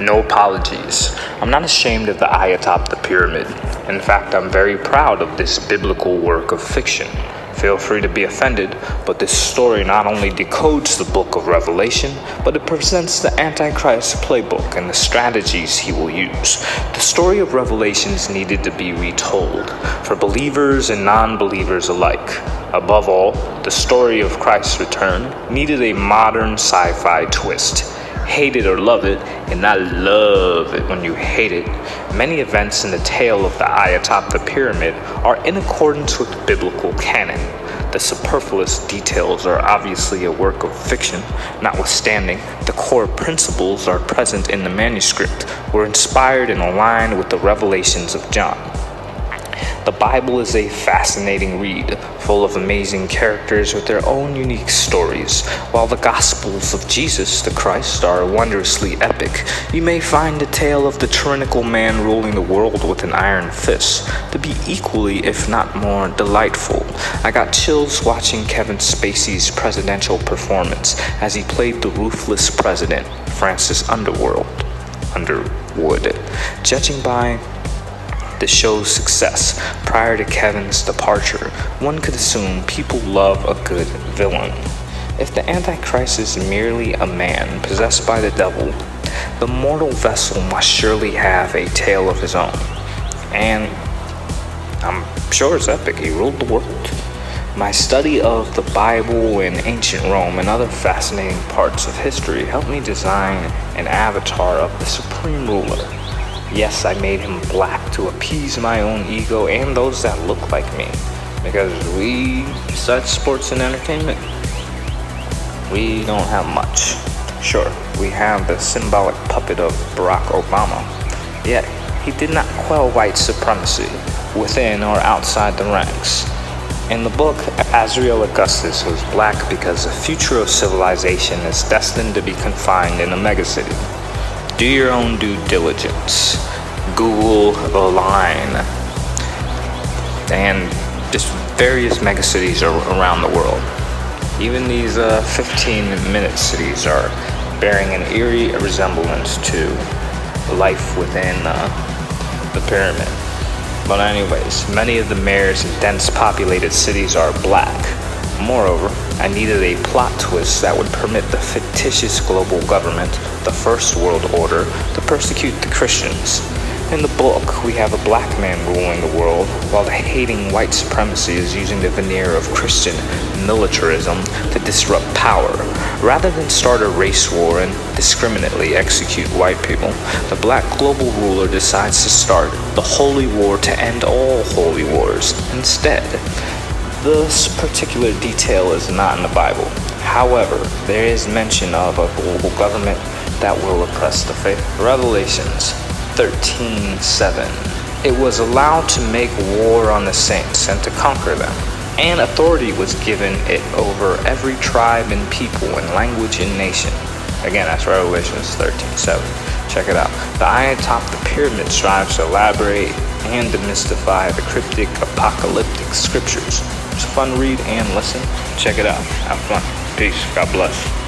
No apologies. I'm not ashamed of the eye atop the pyramid. In fact, I'm very proud of this biblical work of fiction. Feel free to be offended, but this story not only decodes the book of Revelation, but it presents the Antichrist playbook and the strategies he will use. The story of Revelations needed to be retold for believers and non believers alike. Above all, the story of Christ's return needed a modern sci fi twist hate it or love it, and I love it when you hate it. Many events in the tale of the eye atop the pyramid are in accordance with biblical canon. The superfluous details are obviously a work of fiction, notwithstanding, the core principles are present in the manuscript, were inspired and aligned with the revelations of John. The Bible is a fascinating read, full of amazing characters with their own unique stories. While the Gospels of Jesus the Christ are wondrously epic, you may find the tale of the tyrannical man ruling the world with an iron fist to be equally, if not more, delightful. I got chills watching Kevin Spacey's presidential performance as he played the ruthless president, Francis Underworld. Underwood. Judging by the show's success prior to Kevin's departure, one could assume people love a good villain. If the Antichrist is merely a man possessed by the devil, the mortal vessel must surely have a tale of his own. And I'm sure it's epic. He ruled the world. My study of the Bible and ancient Rome and other fascinating parts of history helped me design an avatar of the supreme ruler Yes, I made him black to appease my own ego and those that look like me. Because we, besides sports and entertainment, we don't have much. Sure, we have the symbolic puppet of Barack Obama, yet he did not quell white supremacy within or outside the ranks. In the book, Azrael Augustus was black because the future of civilization is destined to be confined in a megacity do your own due diligence. Google the line and just various megacities around the world. Even these uh, 15 minute cities are bearing an eerie resemblance to life within uh, the pyramid. But, anyways, many of the mayors in dense populated cities are black Moreover, I needed a plot twist that would permit the fictitious global government, the First World Order, to persecute the Christians. In the book, we have a black man ruling the world, while the hating white supremacy is using the veneer of Christian militarism to disrupt power. Rather than start a race war and discriminately execute white people, the black global ruler decides to start the holy war to end all holy wars. Instead, this particular detail is not in the Bible. However, there is mention of a global government that will oppress the faith. Revelations 13:7. It was allowed to make war on the saints and to conquer them, and authority was given it over every tribe and people and language and nation. Again, that's Revelations 13:7. Check it out. The eye atop the pyramid strives to elaborate and demystify the cryptic apocalyptic scriptures. It's a fun read and listen. Check it out. Have fun. Peace. God bless.